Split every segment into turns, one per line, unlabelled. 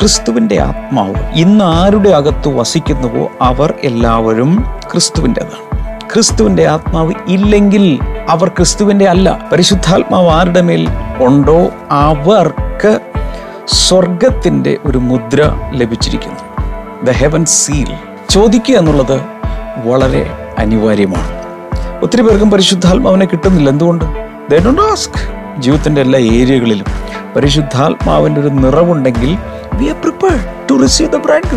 ക്രിസ്തുവിന്റെ ആത്മാവ് ഇന്ന് ആരുടെ അകത്ത് വസിക്കുന്നുവോ അവർ എല്ലാവരും ക്രിസ്തുവിന്റെതാണ്. ക്രിസ്തുവിന്റെ ആത്മാവ് ഇല്ലെങ്കിൽ അവർ ക്രിസ്തുവിന്റെ അല്ല. പരിശുദ്ധാത്മാവ് ആരുടെ മേൽ ഉണ്ടോ? അവർക്ക് സ്വർഗത്തിന്റെ ഒരു മുദ്ര ലഭിച്ചിരിക്കുന്നു. ദ ഹെവൻ സീൽ ചോദിക്കുക എന്നുള്ളത് വളരെ അനിവാര്യമാണ്. ഒത്തിരി പേർക്കും പരിശുദ്ധാത്മാവിനെ കിട്ടുന്നില്ല. എന്തുകൊണ്ട്? ദേ ഡോണ്ട് ആസ്ക് ജീവിതത്തിന്റെ എല്ലാ ഏരിയകളിലും. പരിശുദ്ധാത്മാവിന്റെ ഒരു നിറവുണ്ടെങ്കിൽ we are prepared to receive the bride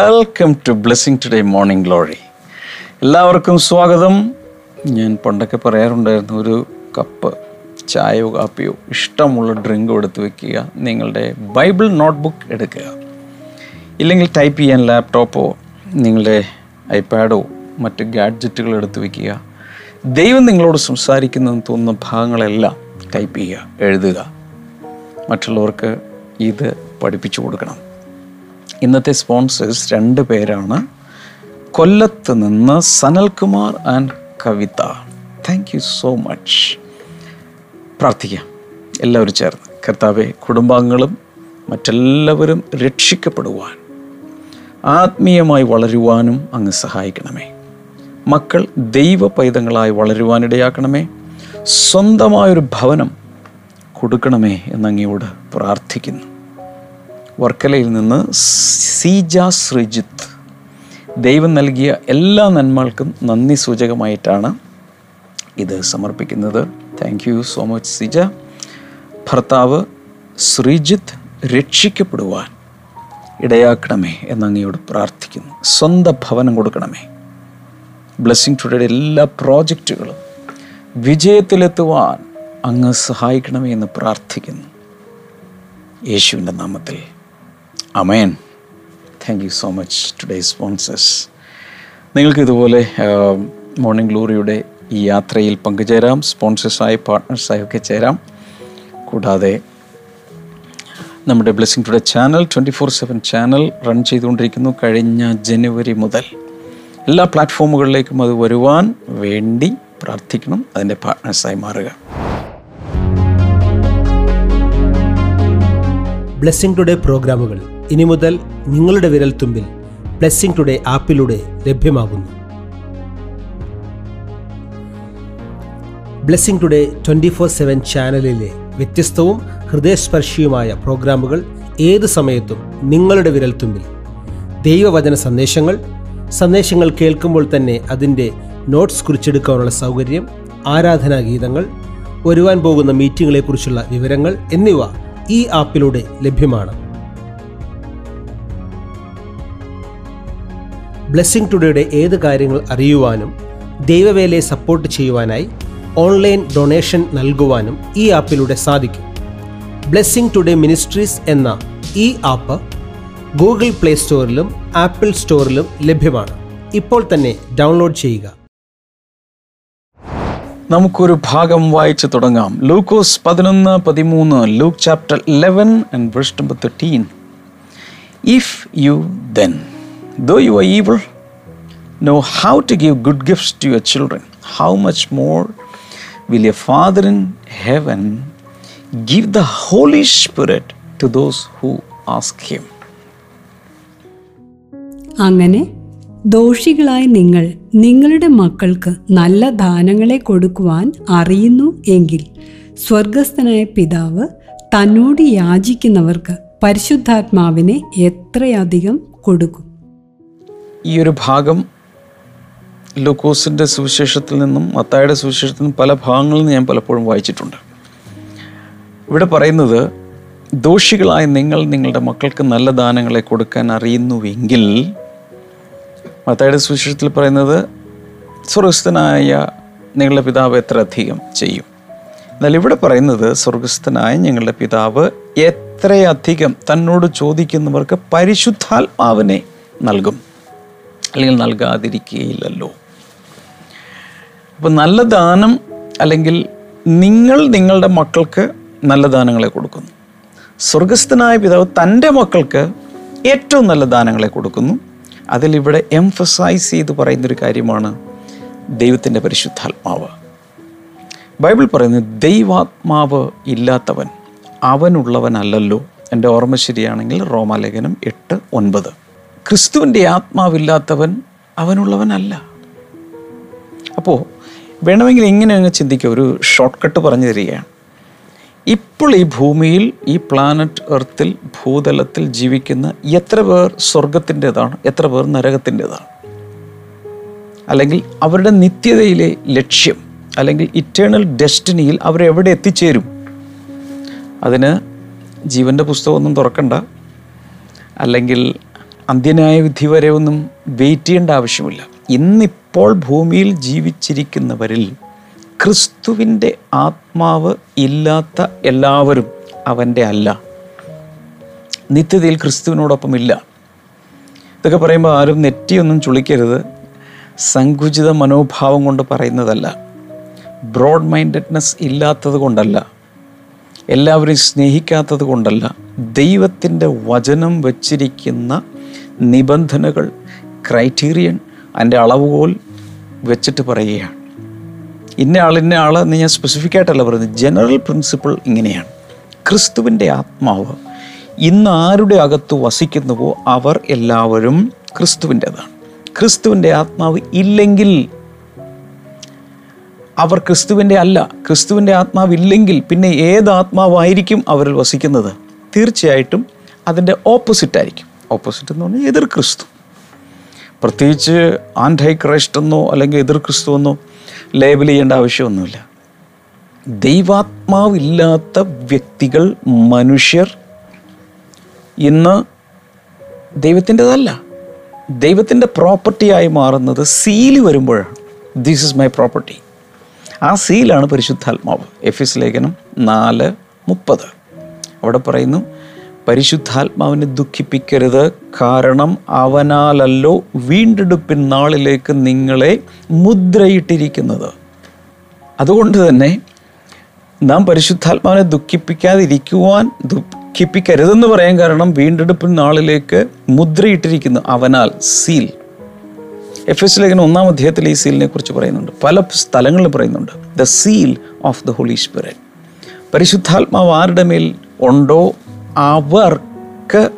welcome to Blessing Today Morning Glory എല്ലാവർക്കും സ്വാഗതം. ഞാൻ പണ്ടൊക്കെ പറയാറുണ്ടായിരുന്നു ഒരു കപ്പ് ചായയോ കാപ്പിയോ ഇഷ്ടമുള്ള ഡ്രിങ്കോ എടുത്ത് വെക്കുക നിങ്ങളുടെ ബൈബിൾ നോട്ട്ബുക്ക് എടുക്കുക. ഇല്ലെങ്കിൽ ടൈപ്പ് ചെയ്യാൻ ലാപ്ടോപ്പോ നിങ്ങളുടെ ഐപാഡോ മറ്റ് ഗാഡ്ജറ്റുകൾ എടുത്ത് വെക്കുക. ദൈവം നിങ്ങളോട് സംസാരിക്കുന്നതെന്ന് തോന്നുന്ന ഭാഗങ്ങളെല്ലാം ടൈപ്പ് ചെയ്യുക എഴുതുക. മറ്റുള്ളവർക്ക് ഇത് പഠിപ്പിച്ചു കൊടുക്കണം. ഇന്നത്തെ സ്പോൺസേഴ്സ് രണ്ട് പേരാണ്. കൊല്ലത്ത് നിന്ന് Sanalkumar and Kavitha. Thank you so much പ്രാർത്ഥിക്കാം. എല്ലാവരും ചേർന്ന്. കർത്താവെ കുടുംബാംഗങ്ങളും മറ്റെല്ലാവരും രക്ഷിക്കപ്പെടുവാൻ ആത്മീയമായി വളരുവാനും അങ്ങ് സഹായിക്കണമേ. മക്കൾ ദൈവ പൈതങ്ങളായി വളരുവാനിടയാക്കണമേ സ്വന്തമായൊരു ഭവനം കൊടുക്കണമേ എന്നങ്ങയോട് പ്രാർത്ഥിക്കുന്നു. വർക്കലയിൽ നിന്ന് സീജ ശ്രീജിത്ത്. ദൈവം നൽകിയ എല്ലാ നന്മകൾക്കും നന്ദി സൂചകമായിട്ടാണ് ഇത് സമർപ്പിക്കുന്നത്. Thank you so much Sija. ഭർത്താവ് ശ്രീജിത്ത് രക്ഷിക്കപ്പെടുവാൻ ഇടയാക്കണമേ എന്നങ്ങയോട് പ്രാർത്ഥിക്കുന്നു. സ്വന്തം ഭവനം കൊടുക്കണമേ. ബ്ലെസ്സിങ് ടുഡേയുടെ എല്ലാ പ്രോജക്റ്റുകളും വിജയത്തിലെത്തുവാൻ അങ്ങ് സഹായിക്കണമേ എന്ന് പ്രാർത്ഥിക്കുന്നു. യേശുവിന്റെ നാമത്തിൽ അമേൻ thank you so much today sponsors നിങ്ങൾക്ക് ഇതുപോലെ മോർണിംഗ് ഗ്ലോറിയുടെ ഈ യാത്രയിൽ പങ്കുചേരാം സ്പോൺസേഴ്സായി പാർട്ട്നേഴ്സായി ഒക്കെ ചേരാം. കൂടാതെ നമ്മുടെ Blessing Today channel twenty four seven channel run ചെയ്തുകൊണ്ടിരിക്കുന്നു കഴിഞ്ഞ ജനുവരി മുതൽ. എല്ലാ പ്ലാറ്റ്ഫോമുകളിലേക്കും അത് വരുവാൻ വേണ്ടി പ്രാർത്ഥിക്കണം അതിന്റെ പാർട്ട്നേഴ്സായി മാറുക.
ബ്ലെസ്സിംഗ് ടുഡേ പ്രോഗ്രാമുകൾ ഇനി മുതൽ നിങ്ങളുടെ വിരൽത്തുമ്പിൽ ബ്ലെസ്സിംഗ് ടുഡേ ആപ്പിലൂടെ ലഭ്യമാകുന്നു. Blessing Today twenty four seven ചാനലിലെ വ്യത്യസ്തവും ഹൃദയസ്പർശിയുമായ പ്രോഗ്രാമുകൾ ഏത് സമയത്തും നിങ്ങളുടെ വിരൽത്തുമ്പിൽ. ദൈവവചന സന്ദേശങ്ങൾ സന്ദേശങ്ങൾ കേൾക്കുമ്പോൾ തന്നെ അതിന്റെ നോട്ട്സ് കുറിച്ചെടുക്കാനുള്ള സൗകര്യം ആരാധനാ ഗീതങ്ങൾ വരുവാൻ പോകുന്ന മീറ്റിങ്ങുകളെക്കുറിച്ചുള്ള വിവരങ്ങൾ എന്നിവ ഈ ആപ്പിലൂടെ ലഭ്യമാണ്. ബ്ലെസ്സിംഗ് ടുഡേയുടെ ഏത് കാര്യങ്ങൾ അറിയുവാനും ദൈവവേലയെ സപ്പോർട്ട് ചെയ്യുവാനായി ഓൺലൈൻ ഡൊണേഷൻ നൽകുവാനും ഈ ആപ്പിലൂടെ സാധിക്കും. ബ്ലെസ്സിംഗ് ടുഡേ മിനിസ്ട്രീസ് എന്ന ഈ ആപ്പ് ഗൂഗിൾ പ്ലേ സ്റ്റോറിലും ആപ്പിൾ സ്റ്റോറിലും ലഭ്യമാണ്. ഇപ്പോൾ തന്നെ ഡൗൺലോഡ് ചെയ്യുക.
നമുക്കൊരു ഭാഗം വായിച്ചു തുടങ്ങാം. ലൂക്കോസ് പതിനൊന്ന് പതിമൂന്ന് Luke chapter eleven and verse number thirteen if you then though you are evil know how to give good gifts to your children how much more will your father in heaven give the Holy Spirit to those who ask him
അങ്ങനെ ദോഷികളായ നിങ്ങൾ നിങ്ങളുടെ മക്കൾക്ക് നല്ല ദാനങ്ങളെ കൊടുക്കുവാൻ അറിയുന്നു എങ്കിൽ സ്വർഗസ്ഥനായ പിതാവ് തന്നോട് യാചിക്കുന്നവർക്ക് പരിശുദ്ധാത്മാവിനെ എത്രയധികം കൊടുക്കും?
ഈ ഒരു ഭാഗം ലൂക്കോസിന്റെ സുവിശേഷത്തിൽ നിന്നും മത്തായുടെ സുവിശേഷത്തിൽ നിന്നും പല ഭാഗങ്ങളിൽ നിന്ന് ഞാൻ പലപ്പോഴും വായിച്ചിട്ടുണ്ട്. ഇവിടെ പറയുന്നത് ദോഷികളായ നിങ്ങൾ നിങ്ങളുടെ മക്കൾക്ക് നല്ല ദാനങ്ങളെ കൊടുക്കാൻ അറിയുന്നുവെങ്കിൽ മത്തായുടെ സുവിശേഷത്തിൽ പറയുന്നത് സ്വർഗസ്ഥനായ നിങ്ങളുടെ പിതാവ് എത്ര അധികം ചെയ്യും? എന്നാൽ ഇവിടെ പറയുന്നത് സ്വർഗസ്ഥനായ ഞങ്ങളുടെ പിതാവ് എത്രയധികം തന്നോട് ചോദിക്കുന്നവർക്ക് പരിശുദ്ധാത്മാവിനെ നൽകും. അല്ലെങ്കിൽ നൽകാതിരിക്കുകയില്ലല്ലോ. അപ്പോൾ നല്ല ദാനം അല്ലെങ്കിൽ നിങ്ങൾ നിങ്ങളുടെ മക്കൾക്ക് നല്ല ദാനങ്ങളെ കൊടുക്കുന്നു. സ്വർഗസ്ഥനായ പിതാവ് തന്റെ മക്കൾക്ക് ഏറ്റവും നല്ല ദാനങ്ങളെ കൊടുക്കുന്നു. അതിലിവിടെ എംഫസൈസ് ചെയ്ത് പറയുന്നൊരു കാര്യമാണ് ദൈവത്തിന്റെ പരിശുദ്ധാത്മാവ്. ബൈബിൾ പറയുന്നത് ദൈവാത്മാവ് ഇല്ലാത്തവൻ അവനുള്ളവനല്ലല്ലോ. എന്റെ ഓർമ്മ ശരിയാണെങ്കിൽ റോമാലേഖനം എട്ട് ഒൻപത്. ക്രിസ്തുവിന്റെ ആത്മാവില്ലാത്തവൻ അവനുള്ളവനല്ല. അപ്പോൾ വേണമെങ്കിൽ ഇങ്ങനെ അങ്ങ് ചിന്തിക്കുക. ഒരു ഷോർട്ട് കട്ട് പറഞ്ഞു തരികയാണ്. ഇപ്പോൾ ഈ ഭൂമിയിൽ ഈ പ്ലാനറ്റ് എർത്തിൽ ഭൂതലത്തിൽ ജീവിക്കുന്ന എത്ര പേർ സ്വർഗത്തിന്റെതാണ് എത്ര പേർ നരകത്തിന്റെതാണ്? അല്ലെങ്കിൽ അവരുടെ നിത്യതയിലെ ലക്ഷ്യം അല്ലെങ്കിൽ ഇറ്റേണൽ ഡെസ്റ്റിനിയിൽ അവരെവിടെ എത്തിച്ചേരും? അതിന് ജീവന്റെ പുസ്തകമൊന്നും തുറക്കണ്ട. അല്ലെങ്കിൽ അന്ത്യന്യായ വിധി വരെ ഒന്നും വെയിറ്റ് ചെയ്യേണ്ട ആവശ്യമില്ല. ഇന്നിപ്പോൾ ഭൂമിയിൽ ജീവിച്ചിരിക്കുന്നവരിൽ ക്രിസ്തുവിന്റെ ആത്മാവ് ഇല്ലാത്ത എല്ലാവരും അവന്റെ അല്ല. നിത്യതയിൽ ക്രിസ്തുവിനോടൊപ്പം ഇല്ല ഇതൊക്കെ പറയുമ്പോൾ ആരും നെറ്റിയൊന്നും ചുളിക്കരുത്. സങ്കുചിത മനോഭാവം കൊണ്ട് പറയുന്നതല്ല. ബ്രോഡ് മൈൻഡഡ്നെസ് ഇല്ലാത്തത് കൊണ്ടല്ല. എല്ലാവരെയും സ്നേഹിക്കാത്തത് കൊണ്ടല്ല. ദൈവത്തിന്റെ വചനം വച്ചിരിക്കുന്ന നിബന്ധനകൾ ക്രൈറ്റീരിയൻ അതിന്റെ അളവുകോൽ വെച്ചിട്ട് പറയുകയാണ്. ഇന്ന ഇന്ന ആൾ എന്ന് ഞാൻ സ്പെസിഫിക് ആയിട്ടല്ല പറയുന്നത്. ജനറൽ പ്രിൻസിപ്പിൾ ഇങ്ങനെയാണ്. ക്രിസ്തുവിന്റെ ആത്മാവ് ഇന്ന് ആരുടെ അകത്ത് വസിക്കുന്നുവോ അവർ എല്ലാവരും ക്രിസ്തുവിന്റെതാണ്. ക്രിസ്തുവിന്റെ ആത്മാവ് ഇല്ലെങ്കിൽ അവർ ക്രിസ്തുവിന്റെ അല്ല. ക്രിസ്തുവിന്റെ ആത്മാവ് ഇല്ലെങ്കിൽ പിന്നെ ഏത് ആത്മാവായിരിക്കും അവരിൽ വസിക്കുന്നത്? തീർച്ചയായിട്ടും അതിന്റെ ഓപ്പോസിറ്റ് ആയിരിക്കും. ഓപ്പോസിറ്റ് എന്ന് പറഞ്ഞാൽ എതിർ ക്രിസ്തു. പ്രത്യേകിച്ച് ആൻഡൈ ക്രൈസ്റ്റ് എന്നോ അല്ലെങ്കിൽ എതിർ ക്രിസ്തു എന്നോ ലേബൽ ചെയ്യേണ്ട ആവശ്യമൊന്നുമില്ല. ദൈവാത്മാവില്ലാത്ത വ്യക്തികൾ മനുഷ്യർ ഇന്ന് ദൈവത്തിന്റെതല്ല. ദൈവത്തിന്റെ പ്രോപ്പർട്ടിയായി മാറുന്നത് സീൽ വരുമ്പോഴാണ്. ദിസ് ഇസ് മൈ പ്രോപ്പർട്ടി ആ സീലാണ് പരിശുദ്ധാത്മാവ്. എഫ് എസ് ലേഖനം നാല് മുപ്പത്. അവിടെ പറയുന്നു പരിശുദ്ധാത്മാവിനെ ദുഃഖിപ്പിക്കരുത്. കാരണം അവനാലല്ലോ വീണ്ടെടുപ്പിൻ നാളിലേക്ക് നിങ്ങളെ മുദ്രയിട്ടിരിക്കുന്നത്. അതുകൊണ്ട് തന്നെ നാം പരിശുദ്ധാത്മാവിനെ ദുഃഖിപ്പിക്കാതിരിക്കുവാൻ ദുഃഖിപ്പിക്കരുതെന്ന് പറയാൻ കാരണം വീണ്ടെടുപ്പിൻ നാളിലേക്ക് മുദ്രയിട്ടിരിക്കുന്നു അവനാൽ സീൽ. എഫ് എസ് ലേഖന ഒന്നാം അധ്യായത്തിൽ ഈ സീലിനെ കുറിച്ച് പറയുന്നുണ്ട്. പല സ്ഥലങ്ങളിൽ പറയുന്നുണ്ട്. The seal of the Holy Spirit. പരിശുദ്ധാത്മാവ് ആരുടെ മേൽ ഉണ്ടോ? അവർക്ക്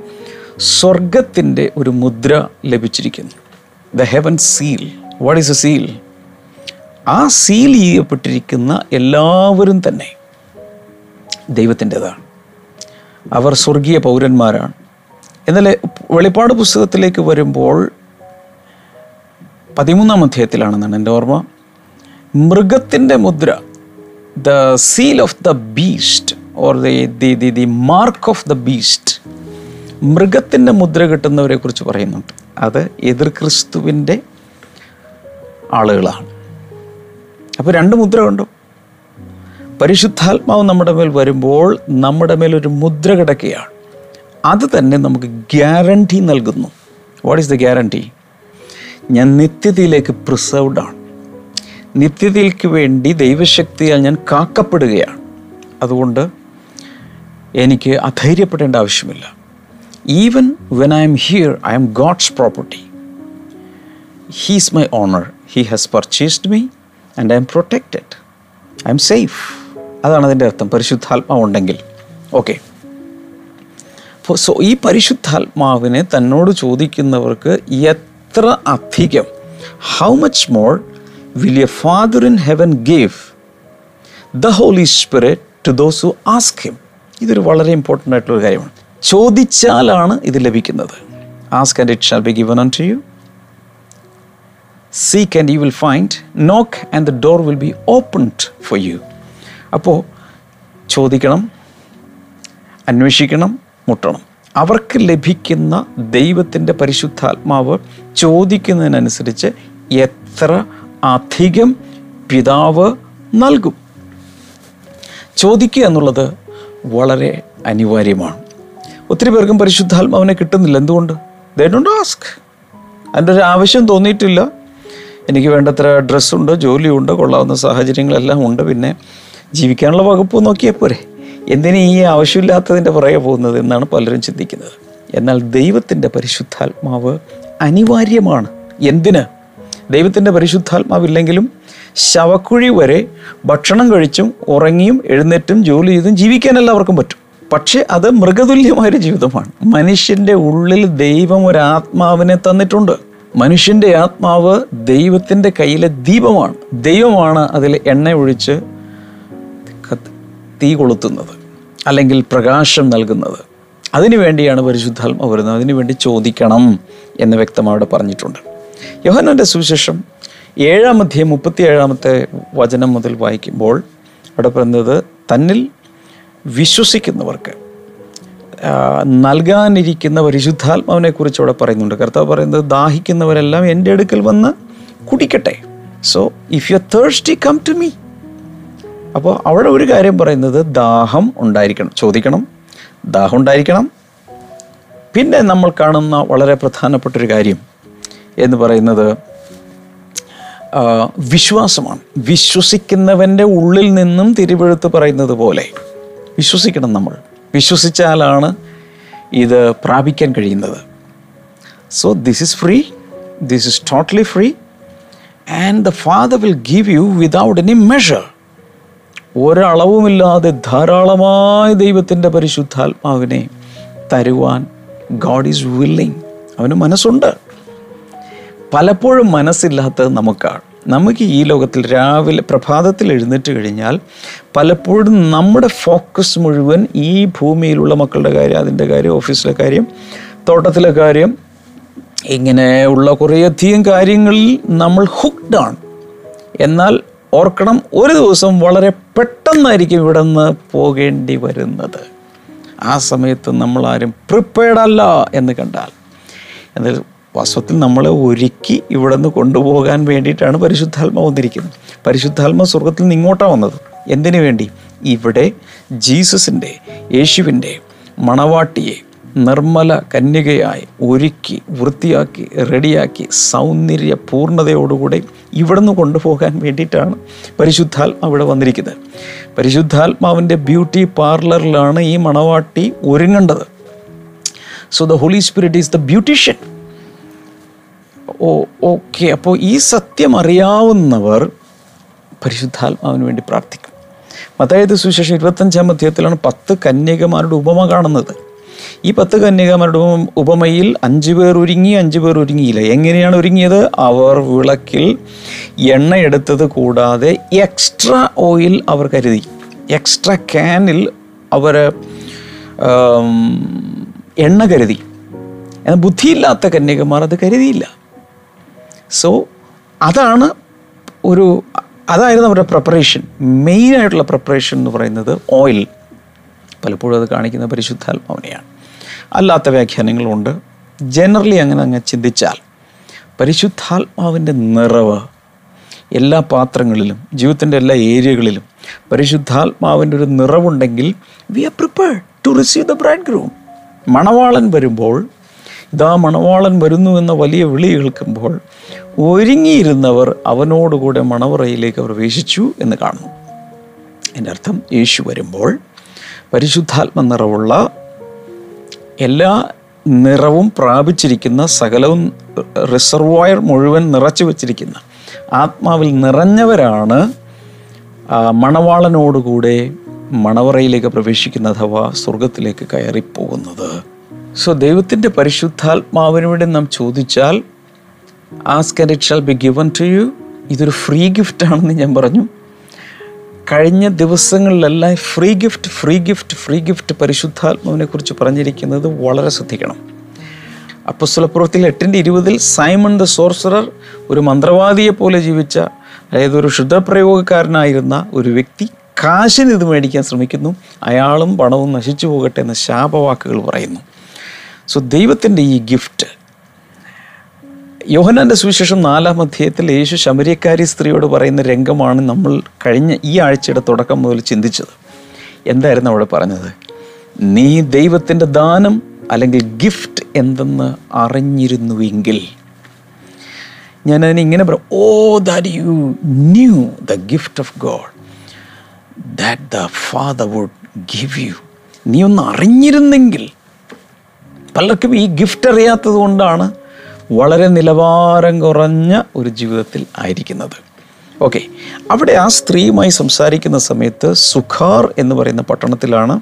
സ്വർഗത്തിന്റെ ഒരു മുദ്ര ലഭിച്ചിരിക്കുന്നു. The heaven seal what is a seal ആ സീൽ ചെയ്യപ്പെട്ടിരിക്കുന്ന എല്ലാവരും തന്നെ ദൈവത്തിന്റെതാണ്. അവർ സ്വർഗീയ പൗരന്മാരാണ്. എന്നാൽ വെളിപ്പാട് പുസ്തകത്തിലേക്ക് വരുമ്പോൾ പതിമൂന്നാം അധ്യായത്തിലാണെന്നാണ് എന്റെ ഓർമ്മ. മൃഗത്തിന്റെ മുദ്ര the seal of the beast or the the the mark of the beast മൃഗത്തിന്റെ മുദ്ര കിട്ടുന്നവരെ കുറിച്ച് പറയുന്നുണ്ട്. അത് എതിർ ക്രിസ്തുവിന്റെ ആളുകളാണ്. അപ്പോൾ രണ്ട് മുദ്ര കണ്ടു. പരിശുദ്ധാത്മാവ് നമ്മുടെ മേൽ വരുമ്പോൾ നമ്മുടെ മേൽ ഒരു മുദ്ര കിടക്കുകയാണ്. അത് തന്നെ നമുക്ക് ഗ്യാരണ്ടി നൽകുന്നു. വാട്ട് ഈസ് ദ ഗ്യാരണ്ടി ഞാൻ നിത്യതയിലേക്ക് പ്രിസർവ്ഡ് ആണ്. നിത്യതയിലേക്ക് വേണ്ടി ദൈവശക്തിയാൽ ഞാൻ കാക്കപ്പെടുകയാണ്. അതുകൊണ്ട് എനിക്ക് അധൈര്യപ്പെടേണ്ട ആവശ്യമില്ല. Even when I am here I am God's property he's my owner he has purchased me and I am protected I am safe അതാണ് അതിന്റെ അർത്ഥം. പരിശുദ്ധാത്മാവ് ഉണ്ടെങ്കിൽ. ഓക്കെ സോ ഈ പരിശുദ്ധാത്മാവിനെ തന്നോട് ചോദിക്കുന്നവർക്ക് എത്ര അധികം how much more will a father in heaven gave the Holy Spirit to those who ask him ഇതൊരു വളരെ ഇമ്പോർട്ടന്റ് ആയിട്ടുള്ള കാര്യമാണ്. ചോദിച്ചാലാണ് ഇത് ലഭിക്കുന്നത്. Ask and it shall be given unto you seek and you will find knock and the door will be opened for you അപ്പോൾ ചോദിക്കണം അന്വേഷിക്കണം മുട്ടണം. അവർക്ക് ലഭിക്കുന്ന ദൈവത്തിന്റെ പരിശുദ്ധാത്മാവ് ചോദിക്കുന്നതിനനുസരിച്ച് എത്ര അധികം പിതാവ് നൽകും. ചോദിക്കുക എന്നുള്ളത് വളരെ അനിവാര്യമാണ്. ഒത്തിരി പേർക്കും പരിശുദ്ധാത്മാവിനെ കിട്ടുന്നില്ല. എന്തുകൊണ്ട്? ദേ ഡോണ്ട് ആസ്ക് അതിന്റെ ഒരു ആവശ്യം തോന്നിയിട്ടില്ല. എനിക്ക് വേണ്ടത്ര ഡ്രസ്സുണ്ട് ജോലിയുണ്ട് കൊള്ളാവുന്ന സാഹചര്യങ്ങളെല്ലാം ഉണ്ട്. പിന്നെ ജീവിക്കാനുള്ള വകുപ്പ് നോക്കിയാൽ പോരെ. എന്തിനു ഈ ആവശ്യമില്ലാത്തതിന്റെ പുറകെ പോകുന്നത് എന്നാണ് പലരും ചിന്തിക്കുന്നത്. എന്നാൽ ദൈവത്തിന്റെ പരിശുദ്ധാത്മാവ് അനിവാര്യമാണ്. എന്തിന്? ദൈവത്തിന്റെ പരിശുദ്ധാത്മാവില്ലെങ്കിലും ശവക്കുഴി വരെ ഭക്ഷണം കഴിച്ചും ഉറങ്ങിയും എഴുന്നേറ്റും ജോലി ചെയ്തും ജീവിക്കാൻ പറ്റും. പക്ഷേ അത് മൃഗതുല്യമായൊരു ജീവിതമാണ്. മനുഷ്യന്റെ ഉള്ളിൽ ദൈവം ഒരു ആത്മാവിനെ തന്നിട്ടുണ്ട്. മനുഷ്യന്റെ ആത്മാവ് ദൈവത്തിന്റെ കയ്യിലെ ദീപമാണ്. ദൈവമാണ് അതിൽ എണ്ണ ഒഴിച്ച് തീ കൊളുത്തുന്നത് അല്ലെങ്കിൽ പ്രകാശം നൽകുന്നത്. അതിനു വേണ്ടിയാണ് പരിശുദ്ധാത്മ വരുന്നത്. അതിനു വേണ്ടി ചോദിക്കണം എന്ന് വ്യക്തമായിട്ട് പറഞ്ഞിട്ടുണ്ട്. യോഹന്നാന്റെ സുവിശേഷം ഏഴാമധ്യം മുപ്പത്തിയേഴാമത്തെ വചനം മുതൽ വായിക്കുമ്പോൾ അവിടെ പറയുന്നത് തന്നിൽ വിശ്വസിക്കുന്നവർക്ക് നൽകാനിരിക്കുന്ന പരിശുദ്ധാത്മാവിനെ കുറിച്ച് അവിടെ പറയുന്നുണ്ട്. കർത്താവ് പറയുന്നത് ദാഹിക്കുന്നവരെല്ലാം എന്റെ അടുക്കൽ വന്ന് കുടിക്കട്ടെ. So if you thirsty come to me അപ്പോൾ അവിടെ ഒരു കാര്യം പറയുന്നത് ദാഹം ഉണ്ടായിരിക്കണം. ചോദിക്കണം ദാഹം ഉണ്ടായിരിക്കണം. പിന്നെ നമ്മൾ കാണുന്ന വളരെ പ്രധാനപ്പെട്ടൊരു കാര്യം എന്ന് പറയുന്നത് വിശ്വാസമാണ്. വിശ്വസിക്കുന്നവന്റെ ഉള്ളിൽ നിന്നും തിരുവെഴുത്ത് പറയുന്നത് പോലെ. വിശ്വസിക്കണം നമ്മൾ. വിശ്വസിച്ചാലാണ് ഇത് പ്രാപിക്കാൻ കഴിയുന്നത്. So this is free this is totally free and the father will give you without any measure ഒരളവുമില്ലാതെ ധാരാളമായ ദൈവത്തിന്റെ പരിശുദ്ധാത്മാവിനെ തരുവാൻ ഗോഡ് ഈസ് വില്ലിങ് അവന് മനസ്സുണ്ട്. പലപ്പോഴും മനസ്സില്ലാത്തത് നമുക്കാണ്. നമുക്ക് ഈ ലോകത്തിൽ രാവിലെ പ്രഭാതത്തിൽ എഴുന്നേറ്റ് കഴിഞ്ഞാൽ പലപ്പോഴും നമ്മുടെ ഫോക്കസ് മുഴുവൻ ഈ ഭൂമിയിലുള്ള മക്കളുടെ കാര്യം അതിന്റെ കാര്യം ഓഫീസിലെ കാര്യം തോട്ടത്തിലെ കാര്യം ഇങ്ങനെ ഉള്ള കുറേയധികം കാര്യങ്ങളിൽ നമ്മൾ ഹുക്ഡ് ആണ്. എന്നാൽ ഓർക്കണം ഒരു ദിവസം വളരെ പെട്ടെന്നായിരിക്കും ഇവിടെ നിന്ന് പോകേണ്ടി വരുന്നത്. ആ സമയത്ത് നമ്മളാരും പ്രിപ്പയർഡ് അല്ല എന്ന് കണ്ടാൽ. എന്നാൽ വാസ്തവത്തിൽ നമ്മളെ ഒരുക്കി ഇവിടെ നിന്ന് കൊണ്ടുപോകാൻ വേണ്ടിയിട്ടാണ് പരിശുദ്ധാത്മ വന്നിരിക്കുന്നത്. പരിശുദ്ധാത്മ സ്വർഗത്തിൽ നിന്ന് ഇങ്ങോട്ടാണ് വന്നത്. എന്തിനു വേണ്ടി? ഇവിടെ ജീസസിന്റെ യേശുവിന്റെ മണവാട്ടിയെ നിർമ്മല കന്യകയായി ഒരുക്കി വൃത്തിയാക്കി റെഡിയാക്കി സൗന്ദര്യ പൂർണതയോടുകൂടെ ഇവിടുന്ന് കൊണ്ടുപോകാൻ വേണ്ടിയിട്ടാണ് പരിശുദ്ധാത്മാവ് ഇവിടെ വന്നിരിക്കുന്നത്. പരിശുദ്ധാത്മാവിന്റെ ബ്യൂട്ടി പാർലറിലാണ് ഈ മണവാട്ടി ഒരുങ്ങേണ്ടത്. So the Holy Spirit is the beautician oh okay. അപ്പോൾ ഈ സത്യം അറിയാവുന്നവർ പരിശുദ്ധാത്മാവിന് വേണ്ടി പ്രാർത്ഥിക്കും. അതായത് സുവിശേഷം ഇരുപത്തഞ്ചാം അധ്യായത്തിലാണ് പത്ത് കന്യകമാരുടെ ഉപമ കാണുന്നത്. ഈ പത്ത് കന്യകമാരുടെ ഉപമ ഉപമയിൽ അഞ്ചു പേർ ഒരുങ്ങി അഞ്ചു പേർ ഒരുങ്ങിയില്ല. എങ്ങനെയാണ് ഒരുങ്ങിയത്? അവർ വിളക്കിൽ എണ്ണ എടുത്തത് കൂടാതെ എക്സ്ട്രാ ഓയിൽ അവർ കരുതി. എക്സ്ട്രാ ക്യാനിൽ അവർ എണ്ണ കരുതി. എന്നാൽ ബുദ്ധിയില്ലാത്ത കന്യകമാർ അത് കരുതിയില്ല. സോ അതാണ് ഒരു അതായിരുന്നു അവരുടെ പ്രിപ്പറേഷൻ മെയിനായിട്ടുള്ള പ്രിപ്പറേഷൻ എന്ന് പറയുന്നത് ഓയിൽ പലപ്പോഴും അത് കാണിക്കുന്ന പരിശുദ്ധാത്മാവിനെയാണ്. അല്ലാത്ത വ്യാഖ്യാനങ്ങളുണ്ട്. ജനറലി അങ്ങനെ അങ്ങ് ചിന്തിച്ചാൽ പരിശുദ്ധാത്മാവിന്റെ നിറവ് എല്ലാ പാത്രങ്ങളിലും ജീവിതത്തിന്റെ എല്ലാ ഏരിയകളിലും പരിശുദ്ധാത്മാവിന്റെ ഒരു നിറവുണ്ടെങ്കിൽ we are prepared to receive the bridegroom മണവാളൻ വരുമ്പോൾ ഇതാ മണവാളൻ വരുന്നു എന്ന വലിയ വിളി കേൾക്കുമ്പോൾ ഒരുങ്ങിയിരുന്നവർ അവനോടുകൂടെ മണവറയിലേക്ക് പ്രവേശിച്ചു എന്ന് കാണുന്നു. എന്റെ അർത്ഥം യേശു വരുമ്പോൾ പരിശുദ്ധാത്മ നിറവുള്ള എല്ലാ നിറവും പ്രാപിച്ചിരിക്കുന്ന സകലവും റിസർവോയർ മുഴുവൻ നിറച്ചു വച്ചിരിക്കുന്ന ആത്മാവിൽ നിറഞ്ഞവരാണ് മണവാളനോടുകൂടെ മണവറയിലേക്ക് പ്രവേശിക്കുന്ന അഥവാ സ്വർഗത്തിലേക്ക് കയറിപ്പോകുന്നത്. സോ ദൈവത്തിന്റെ പരിശുദ്ധാത്മാവിനോട് നാം ചോദിച്ചാൽ ask and it shall be given to you ഇതൊരു ഫ്രീ ഗിഫ്റ്റ് ആണെന്ന് ഞാൻ പറഞ്ഞു. കഴിഞ്ഞ ദിവസങ്ങളിലെല്ലാം free gift free gift free gift പരിശുദ്ധാത്മാവിനെ കുറിച്ച് പറഞ്ഞിരിക്കുന്നത് വളരെ ശ്രദ്ധിക്കണം. അപ്പസ്വലപ്പുറത്തിൽ എട്ടിന്റെ ഇരുപതിൽ സൈമൺ ദ സോർസറർ ഒരു മന്ത്രവാദിയെ പോലെ ജീവിച്ച അതായത് ഒരു ക്ഷുദ്രപ്രയോഗക്കാരനായിരുന്ന ഒരു വ്യക്തി കാശിന് ഇത് മേടിക്കാൻ ശ്രമിക്കുന്നു. അയാളും പണവും നശിച്ചു പോകട്ടെ എന്ന ശാപവാക്കുകൾ പറയുന്നു. സോ ദൈവത്തിന്റെ ഈ ഗിഫ്റ്റ് യോഹനാന്റെ സുവിശേഷം നാലാം അധ്യായത്തിൽ യേശു ശമരിയക്കാരി സ്ത്രീയോട് പറയുന്ന രംഗമാണ് നമ്മൾ കഴിഞ്ഞ ഈ ആഴ്ചയുടെ തുടക്കം മുതൽ ചിന്തിച്ചത്. എന്തായിരുന്നു അവിടെ പറഞ്ഞത്? നീ ദൈവത്തിന്റെ ദാനം അല്ലെങ്കിൽ ഗിഫ്റ്റ് എന്തെന്ന് അറിഞ്ഞിരുന്നുവെങ്കിൽ. ഇങ്ങനെ പറയും ഓ that you knew the gift of God that the father would give you നീ ഒന്ന് അറിഞ്ഞിരുന്നെങ്കിൽ പലർക്കും ഈ ഗിഫ്റ്റ് അറിയാത്തത് കൊണ്ടാണ് വളരെ നിലവാരം കുറഞ്ഞ ഒരു ജീവിതത്തിൽ ആയിരിക്കുന്നത്. ഓക്കെ അവിടെ ആ സ്ത്രീയുമായി സംസാരിക്കുന്ന സമയത്ത് സുഖാർ എന്ന് പറയുന്ന പട്ടണത്തിലാണ്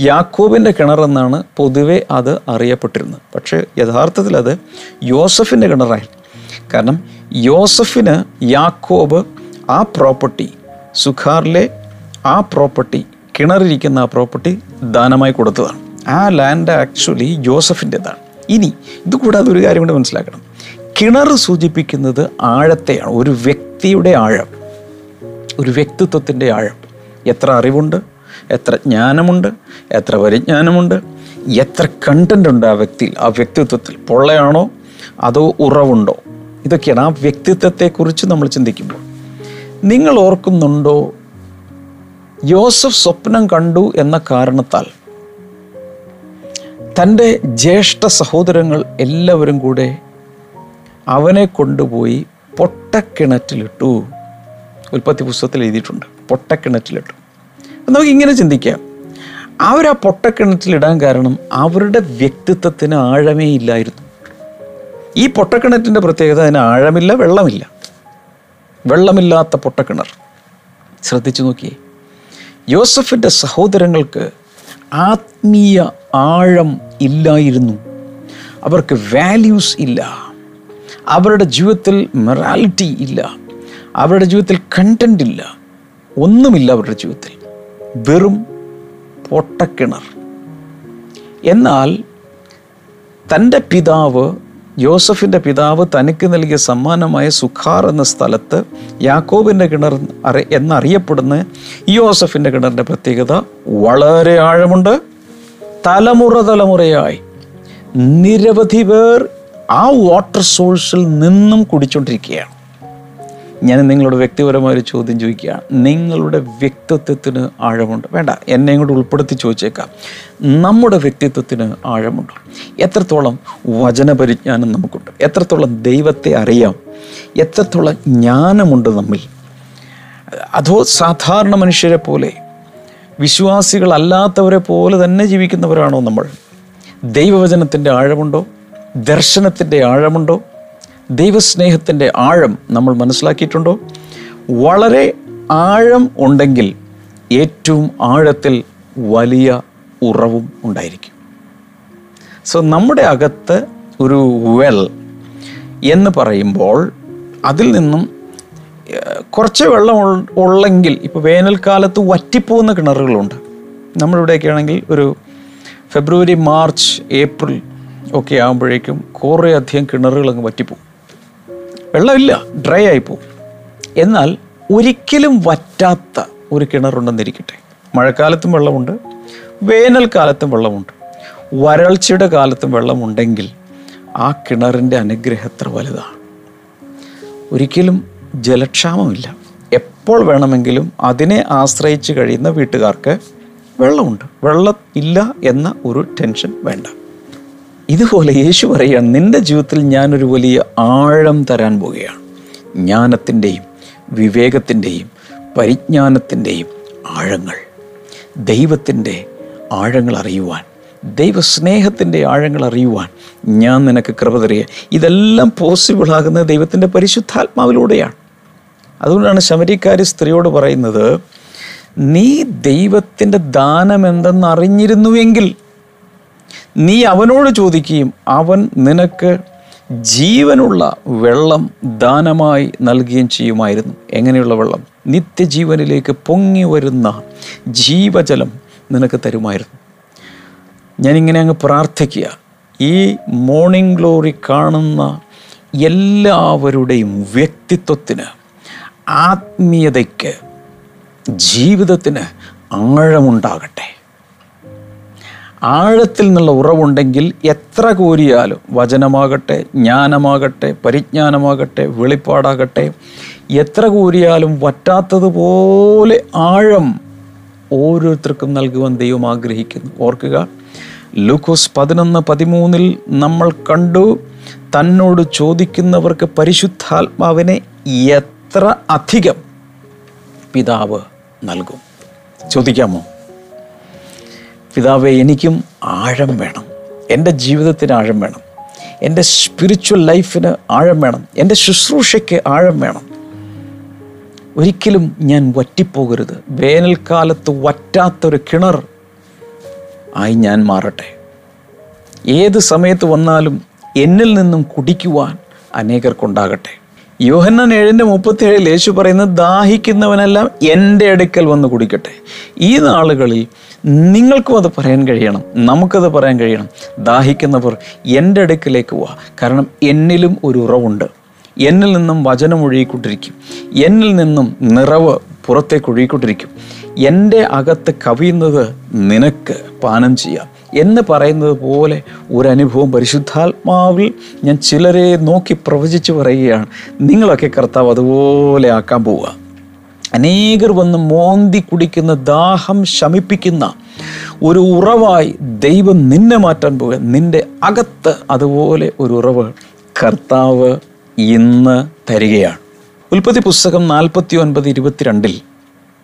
യാക്കോബിന്റെ കിണറെന്നാണ് പൊതുവെ അത് അറിയപ്പെട്ടിരുന്നത്. പക്ഷേ യഥാർത്ഥത്തിൽ അത് യോസഫിന്റെ കിണറായി. കാരണം യോസഫിന് യാക്കോബ് ആ പ്രോപ്പർട്ടി സുഖാറിലെ ആ പ്രോപ്പർട്ടി കിണറിരിക്കുന്ന ആ പ്രോപ്പർട്ടി ദാനമായി കൊടുത്തതാണ്. ആ ലാൻഡ് ആക്ച്വലി ജോസഫിന്റെതാണ്. ഇനി ഇതുകൂടാതെ ഒരു കാര്യം കൂടെ മനസ്സിലാക്കണം. കിണർ സൂചിപ്പിക്കുന്നത് ആഴത്തെയാണ് ഒരു വ്യക്തിയുടെ ആഴം. ഒരു വ്യക്തിത്വത്തിന്റെ ആഴം. എത്ര അറിവുണ്ട് എത്ര ജ്ഞാനമുണ്ട് എത്ര പരിജ്ഞാനമുണ്ട് എത്ര കണ്ടന്റ് ഉണ്ട് ആ വ്യക്തിയിൽ ആ വ്യക്തിത്വത്തിൽ? പൊള്ളയാണോ അതോ ഉറവുണ്ടോ? ഇതൊക്കെയാണ് ആ വ്യക്തിത്വത്തെക്കുറിച്ച് നമ്മൾ ചിന്തിക്കുമ്പോൾ. നിങ്ങൾ ഓർക്കുന്നുണ്ടോ യോസഫ് സ്വപ്നം കണ്ടു എന്ന കാരണത്താൽ തന്റെ ജ്യേഷ്ഠ സഹോദരങ്ങൾ എല്ലാവരും കൂടെ അവനെ കൊണ്ടുപോയി പൊട്ടക്കിണറ്റിലിട്ടു. ഉൽപ്പത്തി പുസ്തകത്തിൽ എഴുതിയിട്ടുണ്ട്. പൊട്ടക്കിണറ്റിലിട്ടു. നമുക്ക് ഇങ്ങനെ ചിന്തിക്കാം. അവർ ആ പൊട്ടക്കിണറ്റിലിടാൻ കാരണം അവരുടെ വ്യക്തിത്വത്തിന് ആഴമേ ഇല്ലായിരുന്നു. ഈ പൊട്ടക്കിണറ്റിന്റെ പ്രത്യേകത അതിന് ആഴമില്ല വെള്ളമില്ല. വെള്ളമില്ലാത്ത പൊട്ടക്കിണർ. ശ്രദ്ധിച്ചു നോക്കിയേ. യോസഫിന്റെ സഹോദരങ്ങൾക്ക് ആത്മീയ ആഴം ഇല്ലായിരുന്നു. അവർക്ക് വാല്യൂസ് ഇല്ല. അവരുടെ ജീവിതത്തിൽ മൊറാലിറ്റി ഇല്ല. അവരുടെ ജീവിതത്തിൽ കണ്ടന്റ് ഇല്ല. ഒന്നുമില്ല അവരുടെ ജീവിതത്തിൽ. വെറും പൊട്ടക്കിണർ. എന്നാൽ തന്റെ പിതാവ് യോസഫിന്റെ പിതാവ് തനിക്ക് നൽകിയ സമ്മാനമായ സുഖാർ എന്ന സ്ഥലത്ത് യാക്കോബിന്റെ കിണർ അറി എന്നറിയപ്പെടുന്ന ഈ യോസഫിന്റെ കിണറിന്റെ പ്രത്യേകത വളരെ ആഴമുണ്ട്. തലമുറ തലമുറയായി. നിരവധി പേർ ആ വാട്ടർ സോഴ്സിൽ നിന്നും കുടിച്ചുകൊണ്ടിരിക്കുകയാണ് ഞാൻ നിങ്ങളോട് വ്യക്തിപരമായ ഒരു ചോദ്യം ചോദിക്കുകയാണ് നിങ്ങളുടെ വ്യക്തിത്വത്തിന് ആഴമുണ്ട്? വേണ്ട എന്നെ ഇങ്ങോട്ട് ഉൾപ്പെടുത്തി ചോദിച്ചേക്കാം. നമ്മുടെ വ്യക്തിത്വത്തിന് ആഴമുണ്ട്? എത്രത്തോളം വചനപരിജ്ഞാനം നമുക്കുണ്ട്? എത്രത്തോളം ദൈവത്തെ അറിയാം? എത്രത്തോളം ജ്ഞാനമുണ്ട് നമ്മിൽ? അതോ സാധാരണ മനുഷ്യരെ പോലെ വിശ്വാസികളല്ലാത്തവരെ പോലെ തന്നെ ജീവിക്കുന്നവരാണോ നമ്മൾ? ദൈവവചനത്തിന്റെ ആഴമുണ്ടോ? ദർശനത്തിന്റെ ആഴമുണ്ടോ? ദൈവസ്നേഹത്തിന്റെ ആഴം നമ്മൾ മനസ്സിലാക്കിയിട്ടുണ്ടോ? വളരെ ആഴം ഉണ്ടെങ്കിൽ ഏറ്റവും ആഴത്തിൽ വലിയ ഉറവും ഉണ്ടായിരിക്കും. സോ നമ്മുടെ അകത്ത് ഒരു വെൽ എന്ന് പറയുമ്പോൾ അതിൽ നിന്നും കുറച്ച് വെള്ളം ഉള്ളെങ്കിൽ ഇപ്പോൾ വേനൽക്കാലത്ത് വറ്റിപ്പോകുന്ന കിണറുകളുണ്ട്. നമ്മളിവിടെയൊക്കെ ആണെങ്കിൽ ഒരു ഫെബ്രുവരി മാർച്ച് ഏപ്രിൽ ഒക്കെ ആകുമ്പോഴേക്കും കുറേ അധികം കിണറുകൾ അങ്ങ് വെള്ളമില്ല ഡ്രൈ ആയിപ്പോവും എന്നാൽ ഒരിക്കലും വറ്റാത്ത ഒരു കിണറുണ്ടെന്നിരിക്കട്ടെ. മഴക്കാലത്തും വെള്ളമുണ്ട് വേനൽക്കാലത്തും വെള്ളമുണ്ട്. വരൾച്ചയുടെ കാലത്തും വെള്ളമുണ്ടെങ്കിൽ ആ കിണറിന്റെ അനുഗ്രഹം എത്ര വലുതാണ്. ഒരിക്കലും ജലക്ഷാമമില്ല. എപ്പോൾ വേണമെങ്കിലും അതിനെ ആശ്രയിച്ച് കഴിയുന്ന വീട്ടുകാർക്ക് വെള്ളമുണ്ട്. വെള്ളം ഇല്ല എന്ന ഒരു ടെൻഷൻ വേണ്ട. ഇതുപോലെ യേശു പറയുകയാണ് നിന്റെ ജീവിതത്തിൽ ഞാനൊരു വലിയ ആഴം തരാൻ പോവുകയാണ്. ജ്ഞാനത്തിന്റെയും വിവേകത്തിന്റെയും പരിജ്ഞാനത്തിന്റെയും ആഴങ്ങൾ. ദൈവത്തിന്റെ ആഴങ്ങൾ അറിയുവാൻ ദൈവസ്നേഹത്തിന്റെ ആഴങ്ങൾ അറിയുവാൻ ഞാൻ നിനക്ക് കൃപ തരിക ഇതെല്ലാം പോസിബിൾ ആകുന്നത് ദൈവത്തിന്റെ പരിശുദ്ധാത്മാവിലൂടെയാണ്. അതുകൊണ്ടാണ് ശമരിക്കാരി സ്ത്രീയോട് പറയുന്നത് നീ ദൈവത്തിന്റെ ദാനം എന്തെന്ന് അറിഞ്ഞിരുന്നുവെങ്കിൽ നീ അവനോട് ചോദിക്കുകയും അവൻ നിനക്ക് ജീവനുള്ള വെള്ളം ദാനമായി നൽകുകയും ചെയ്യുമായിരുന്നു. എങ്ങനെയുള്ള വെള്ളം? നിത്യജീവനിലേക്ക് പൊങ്ങി വരുന്ന ജീവജലം നിനക്ക് തരുമായിരുന്നു. ഞാനിങ്ങനെ അങ്ങ് പ്രാർത്ഥിക്കുക. ഈ മോർണിംഗ് ഗ്ലോറി കാണുന്ന എല്ലാവരുടെയും വ്യക്തിത്വത്തിന് ആത്മീയതയ്ക്ക് ജീവിതത്തിന് ആഴമുണ്ടാകട്ടെ. ആഴത്തിൽ നിന്നുള്ള ഉറവുണ്ടെങ്കിൽ എത്ര കോരിയാലും വചനമാകട്ടെ ജ്ഞാനമാകട്ടെ പരിജ്ഞാനമാകട്ടെ വെളിപ്പാടാകട്ടെ എത്ര കോരിയാലും വറ്റാത്തതുപോലെ ആഴം ഓരോരുത്തർക്കും നൽകുവാൻ ദൈവം ആഗ്രഹിക്കുന്നു. ഓർക്കുക ലൂക്കോസ് പതിനൊന്ന് പതിമൂന്നിൽ നമ്മൾ കണ്ടു തന്നോട് ചോദിക്കുന്നവർക്ക് പരിശുദ്ധാത്മാവിനെ എത്ര അധികം പിതാവ് നൽകും? ചോദിക്കാമോ? പിതാവെ എനിക്കും ആഴം വേണം. എന്റെ ജീവിതത്തിന് ആഴം വേണം. എന്റെ സ്പിരിച്വൽ ലൈഫിന് ആഴം വേണം. എന്റെ ശുശ്രൂഷയ്ക്ക് ആഴം വേണം. ഒരിക്കലും ഞാൻ വറ്റിപ്പോകരുത്. വേനൽക്കാലത്ത് വറ്റാത്തൊരു കിണർ ആയി ഞാൻ മാറട്ടെ. ഏത് സമയത്ത് വന്നാലും എന്നിൽ നിന്നും കുടിക്കുവാൻ അനേകർക്കുണ്ടാകട്ടെ. യോഹന്നാൻ ഏഴിന്റെ മുപ്പത്തിയേഴിൽ യേശു പറയുന്നത് ദാഹിക്കുന്നവനെല്ലാം എന്റെ അടുക്കൽ വന്ന് കുടിക്കട്ടെ. ഈ നാളുകളിൽ നിങ്ങൾക്കും അത് പറയാൻ കഴിയണം. നമുക്കത് പറയാൻ കഴിയണം. ദാഹിക്കുന്നവർ എന്റെ അടുക്കലേക്ക് പോവാ കാരണം എന്നിലും ഒരു ഉറവുണ്ട്. എന്നിൽ നിന്നും വചനം ഒഴുകിക്കൊണ്ടിരിക്കും. എന്നിൽ നിന്നും നിറവ് പുറത്തേക്ക് ഒഴുകിക്കൊണ്ടിരിക്കും. എന്റെ അകത്ത് കവിയുന്നത് നിനക്ക് പാനം ചെയ്യാം. എന്ന് പറയുന്നത് പോലെ ഒരു അനുഭവം പരിശുദ്ധാത്മാവിൽ ഞാൻ ചിലരെ നോക്കി പ്രവചിച്ച് പറയുകയാണ്. നിങ്ങളൊക്കെ കർത്താവ് അതുപോലെ ആക്കാൻ പോവുക. അനേകർ വന്ന് മോന്തി കുടിക്കുന്ന ദാഹം ശമിപ്പിക്കുന്ന ഒരു ഉറവായി ദൈവം നിന്നെ മാറ്റാൻ പോകുക നിന്റെ അകത്ത് അതുപോലെ ഒരു ഉറവ് കർത്താവ് ഇന്ന് തരികയാണ്. ഉൽപ്പത്തി പുസ്തകം നാൽപ്പത്തി ഒൻപത് ഇരുപത്തിരണ്ടിൽ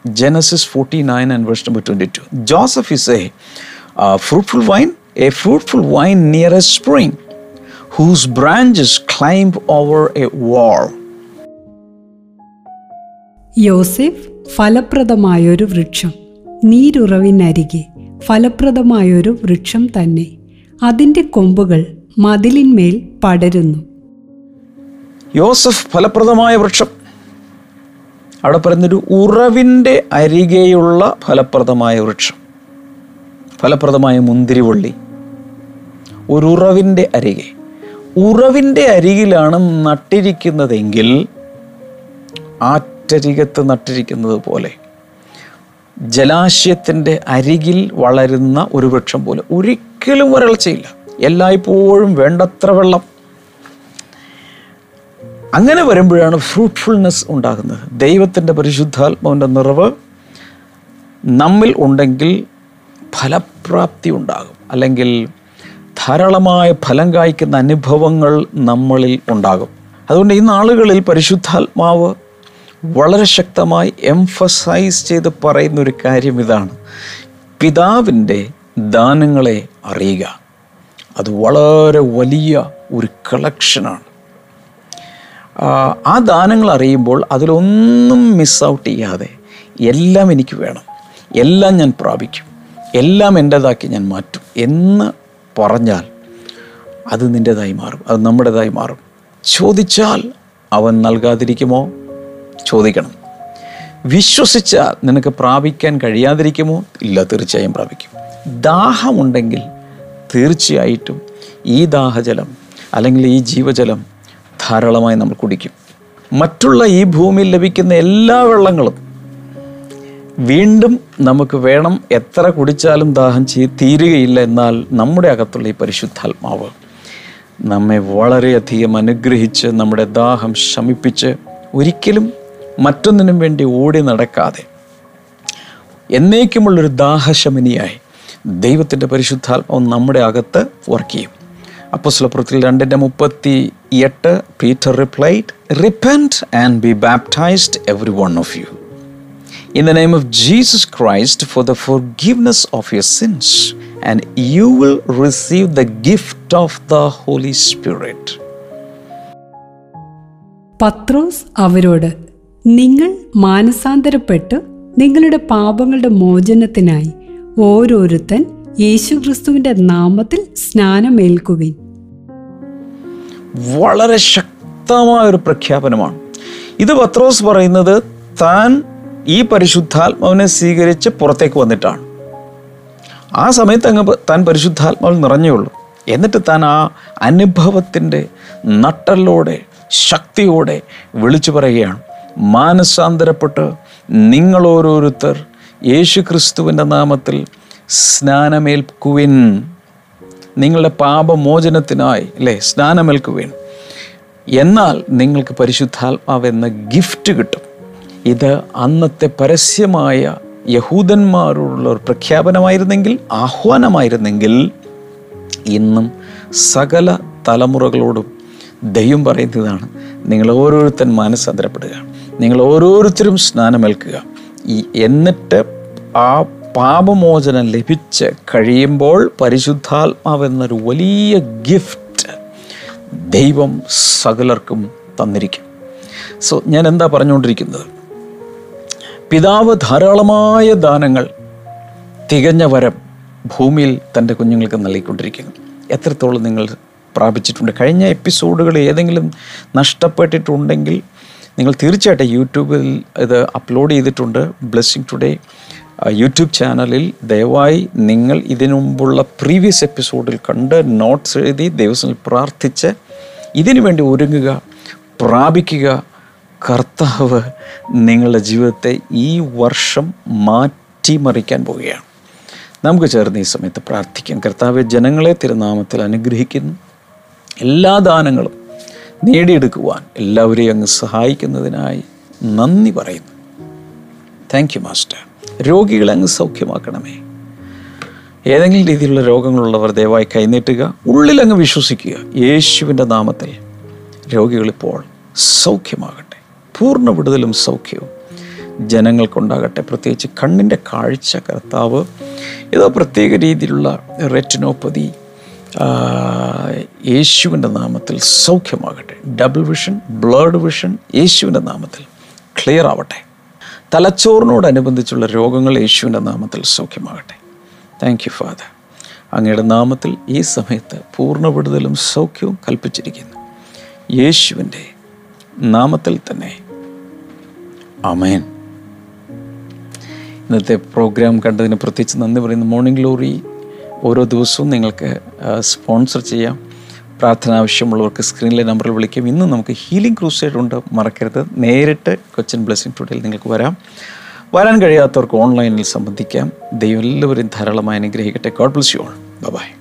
Genesis forty nine and verse number twenty two. Joseph is a fruitful vine, a fruitful vine near a spring, whose branches climb over a wall
യോസെഫ് ഫലപ്രദമായൊരു വൃക്ഷം. നീരുറവിനരികെ ഫലപ്രദമായൊരു വൃക്ഷം തന്നെ. അതിന്റെ കൊമ്പുകൾ മതിലിന്മേൽ പടരുന്നു.
യോസഫ് ഫലപ്രദമായ വൃക്ഷം. അവിടെ പറയുന്നൊരു ഉറവിന്റെ അരികെയുള്ള ഫലപ്രദമായ വൃക്ഷം. ഫലപ്രദമായ മുന്തിരിവള്ളി ഒരു ഉറവിന്റെ അരികെ ഉറവിന്റെ അരികിലാണ് നട്ടിരിക്കുന്നതെങ്കിൽ ആറ്റരികത്ത് നട്ടിരിക്കുന്നത് പോലെ ജലാശയത്തിന്റെ അരികിൽ വളരുന്ന ഒരു വൃക്ഷം പോലെ ഒരിക്കലും വരൾച്ചയില്ല. എല്ലായ്പ്പോഴും വേണ്ടത്ര വെള്ളം. അങ്ങനെ വരുമ്പോഴാണ് ഫ്രൂട്ട്ഫുൾനെസ് ഉണ്ടാകുന്നത്. ദൈവത്തിന്റെ പരിശുദ്ധാത്മാവിന്റെ നിറവ് നമ്മിൽ ഉണ്ടെങ്കിൽ ഫലപ്രാപ്തി ഉണ്ടാകും അല്ലെങ്കിൽ ധാരാളമായ ഫലം കായ്ക്കുന്ന അനുഭവങ്ങൾ നമ്മളിൽ ഉണ്ടാകും. അതുകൊണ്ട് ഈ നാളുകളിൽ പരിശുദ്ധാത്മാവ് വളരെ ശക്തമായി എംഫസൈസ് ചെയ്ത് പറയുന്ന ഒരു കാര്യം ഇതാണ്. പിതാവിന്റെ ദാനങ്ങളെ അറിയുക. അത് വളരെ വലിയ ഒരു കളക്ഷനാണ്. ആ ദാനങ്ങൾ അറിയുമ്പോൾ അതിലൊന്നും മിസ് ഔട്ട് ചെയ്യാതെ എല്ലാം എനിക്ക് വേണം. എല്ലാം ഞാൻ പ്രാപിക്കും. എല്ലാം എന്റേതാക്കി ഞാൻ മാറ്റും എന്ന് പറഞ്ഞാൽ അത് നിന്റേതായി മാറും അത് നമ്മുടേതായി മാറും. ചോദിച്ചാൽ അവൻ നൽകാതിരിക്കുമോ? ചോദിക്കണം. വിശ്വസിച്ചാൽ നിനക്ക് പ്രാപിക്കാൻ കഴിയാതിരിക്കുമോ? ഇല്ല തീർച്ചയായും പ്രാപിക്കും. ദാഹമുണ്ടെങ്കിൽ തീർച്ചയായിട്ടും ഈ ദാഹജലം അല്ലെങ്കിൽ ഈ ജീവജലം ധാരാളമായി നമ്മൾ കുടിക്കും. മറ്റുള്ള ഈ ഭൂമിയിൽ ലഭിക്കുന്ന എല്ലാ വെള്ളങ്ങളും വീണ്ടും നമുക്ക് വേണം എത്ര കുടിച്ചാലും ദാഹം ചെയ് തീരുകയില്ല എന്നാൽ നമ്മുടെ അകത്തുള്ള ഈ പരിശുദ്ധാത്മാവ് നമ്മെ വളരെയധികം അനുഗ്രഹിച്ച് നമ്മുടെ ദാഹം ശമിപ്പിച്ച് ഒരിക്കലും മറ്റൊന്നിനും വേണ്ടി ഓടി നടക്കാതെ എന്നേക്കുമുള്ളൊരു ദാഹശമനിയായി ദൈവത്തിന്റെ പരിശുദ്ധാത്മാവ് നമ്മുടെ അകത്ത് വർക്ക് ചെയ്യും. അപ്പസ്ലപ്പുറത്തിൽ രണ്ടിന്റെ മുപ്പത്തി എട്ട് Peter replied repent and be baptised every one of you in the name of Jesus Christ for the forgiveness of your sins, and you will receive the gift of the Holy Spirit.
Pathros അവരോട് നിങ്ങൾ മാനസാന്തരപ്പെട്ട് നിങ്ങളുടെ പാപങ്ങളുടെ മോചനത്തിനായി ഓരോരുത്തൻ യേശുക്രിസ്തുവിന്റെ നാമത്തിൽ സ്നാനമേൽക്കുവിൻ
വളരെ ശക്തമായ ഒരു പ്രഖ്യാപനമാണ് ഇത് പത്രോസ് പറയുന്നത് താൻ ഈ പരിശുദ്ധാത്മാവിനെ സ്വീകരിച്ച് പുറത്തേക്ക് വന്നിട്ടാണ്. ആ സമയത്ത് അങ്ങ് താൻ പരിശുദ്ധാത്മാവിൽ നിറഞ്ഞേ ഉള്ളൂ എന്നിട്ട് താൻ ആ അനുഭവത്തിന്റെ നട്ടലോടെ ശക്തിയോടെ വിളിച്ചു പറയുകയാണ്. മാനസാന്തരപ്പെട്ട് നിങ്ങളോരോരുത്തർ യേശു ക്രിസ്തുവിന്റെ നാമത്തിൽ സ്നാനമേൽക്കുവിൻ. നിങ്ങളുടെ പാപമോചനത്തിനായി അല്ലേ? സ്നാനമേൽക്കുവിൻ. എന്നാൽ നിങ്ങൾക്ക് പരിശുദ്ധാത്മാവെന്ന ഗിഫ്റ്റ് കിട്ടും. ഇത് അന്നത്തെ പരസ്യമായ യഹൂദന്മാരോടുള്ള ഒരു പ്രഖ്യാപനമായിരുന്നെങ്കിൽ ആഹ്വാനമായിരുന്നെങ്കിൽ ഇന്നും സകല തലമുറകളോടും ദൈവം പറയുന്നതാണ് നിങ്ങൾ ഓരോരുത്തൻ മാനസാന്തരപ്പെടുക നിങ്ങൾ ഓരോരുത്തരും സ്നാനമേൽക്കുക. ഈ എന്നിട്ട് ആ പാപമോചനം ലഭിച്ച് കഴിയുമ്പോൾ പരിശുദ്ധാത്മാവെന്നൊരു വലിയ ഗിഫ്റ്റ് ദൈവം സകലർക്കും തന്നിരിക്കും. സോ ഞാൻ എന്താ പറഞ്ഞുകൊണ്ടിരിക്കുന്നത്? പിതാവ് ധാരാളമായ ദാനങ്ങൾ തികഞ്ഞ വരം ഭൂമിയിൽ തന്റെ കുഞ്ഞുങ്ങൾക്ക് നൽകിക്കൊണ്ടിരിക്കുന്നു. എത്രത്തോളം നിങ്ങൾ പ്രാപിച്ചിട്ടുണ്ട്? കഴിഞ്ഞ എപ്പിസോഡുകൾ ഏതെങ്കിലും നഷ്ടപ്പെട്ടിട്ടുണ്ടെങ്കിൽ നിങ്ങൾ തീർച്ചയായിട്ടും യൂട്യൂബിൽ ഇത് അപ്ലോഡ് ചെയ്തിട്ടുണ്ട്. ബ്ലെസ്സിങ് ടുഡേ യൂട്യൂബ് ചാനലിൽ ദയവായി നിങ്ങൾ ഇതിനു മുമ്പുള്ള പ്രീവിയസ് എപ്പിസോഡിൽ കണ്ട് നോട്ട്സ് എഴുതി ദൈവത്തിൽ പ്രാർത്ഥിച്ച് ഇതിനു വേണ്ടി ഒരുങ്ങുക പ്രാപിക്കുക കർത്താവ് നിങ്ങളുടെ ജീവിതത്തെ ഈ വർഷം മാറ്റിമറിക്കാൻ പോവുകയാണ്. നമുക്ക് ചേർന്ന് ഈ സമയത്ത് പ്രാർത്ഥിക്കാം. കർത്താവ് ജനങ്ങളെ തിരുനാമത്തിൽ അനുഗ്രഹിക്കുന്നു. എല്ലാ ദാനങ്ങളും നേടിയെടുക്കുവാൻ എല്ലാവരെയും അങ്ങ് സഹായിക്കുന്നതിനായി നന്ദി പറയുന്നു. താങ്ക് യു മാസ്റ്റർ രോഗികളെ അങ്ങ് സൗഖ്യമാക്കണമേ. ഏതെങ്കിലും രീതിയിലുള്ള രോഗങ്ങളുള്ളവർ ദയവായി കൈനീട്ടുക. ഉള്ളിലങ്ങ് വിശ്വസിക്കുക. യേശുവിന്റെ നാമത്തിൽ രോഗികളിപ്പോൾ സൗഖ്യമാകട്ടെ. പൂർണ വിടുതലും സൗഖ്യവും ജനങ്ങൾക്കുണ്ടാകട്ടെ. പ്രത്യേകിച്ച് കണ്ണിന്റെ കാഴ്ച കർത്താവ്. ഏതോ പ്രത്യേക രീതിയിലുള്ള റെറ്റിനോപ്പതി യേശുവിന്റെ നാമത്തിൽ സൗഖ്യമാകട്ടെ. ഡബിൾ വിഷൻ ബ്ലേഡ് വിഷൻ യേശുവിന്റെ നാമത്തിൽ ക്ലിയർ ആവട്ടെ. തലച്ചോറിനോടനുബന്ധിച്ചുള്ള രോഗങ്ങൾ യേശുവിന്റെ നാമത്തിൽ സൗഖ്യമാകട്ടെ. താങ്ക് യു ഫാദർ അങ്ങയുടെ നാമത്തിൽ ഈ സമയത്ത് പൂർണ വിടുതലും സൗഖ്യവും കൽപ്പിച്ചിരിക്കുന്നു. യേശുവിന്റെ നാമത്തിൽ തന്നെ അമേൻ ഇന്നത്തെ പ്രോഗ്രാം കണ്ടതിന് പ്രത്യേകിച്ച് നന്ദി പറയുന്നു. മോർണിംഗ് ഗ്ലോറി ഓരോ ദിവസവും നിങ്ങൾക്ക് സ്പോൺസർ ചെയ്യാം. പ്രാർത്ഥന ആവശ്യമുള്ളവർക്ക് സ്ക്രീനിലെ നമ്പറിൽ വിളിക്കും. ഇന്ന് നമുക്ക് ഹീലിംഗ് ക്രൂസൈഡ് ഉണ്ട്. മറക്കരുത്. നേരിട്ട് കൊച്ചിൻ ബ്ലെസ്സിംഗ് ടുഡേയിൽ നിങ്ങൾക്ക് വരാം. വരാൻ കഴിയാത്തവർക്ക് ഓൺലൈനിൽ സംബന്ധിക്കാം. ദൈവം എല്ലാവരും ധാരാളമായി അനുഗ്രഹിക്കട്ടെ. God bless you all bye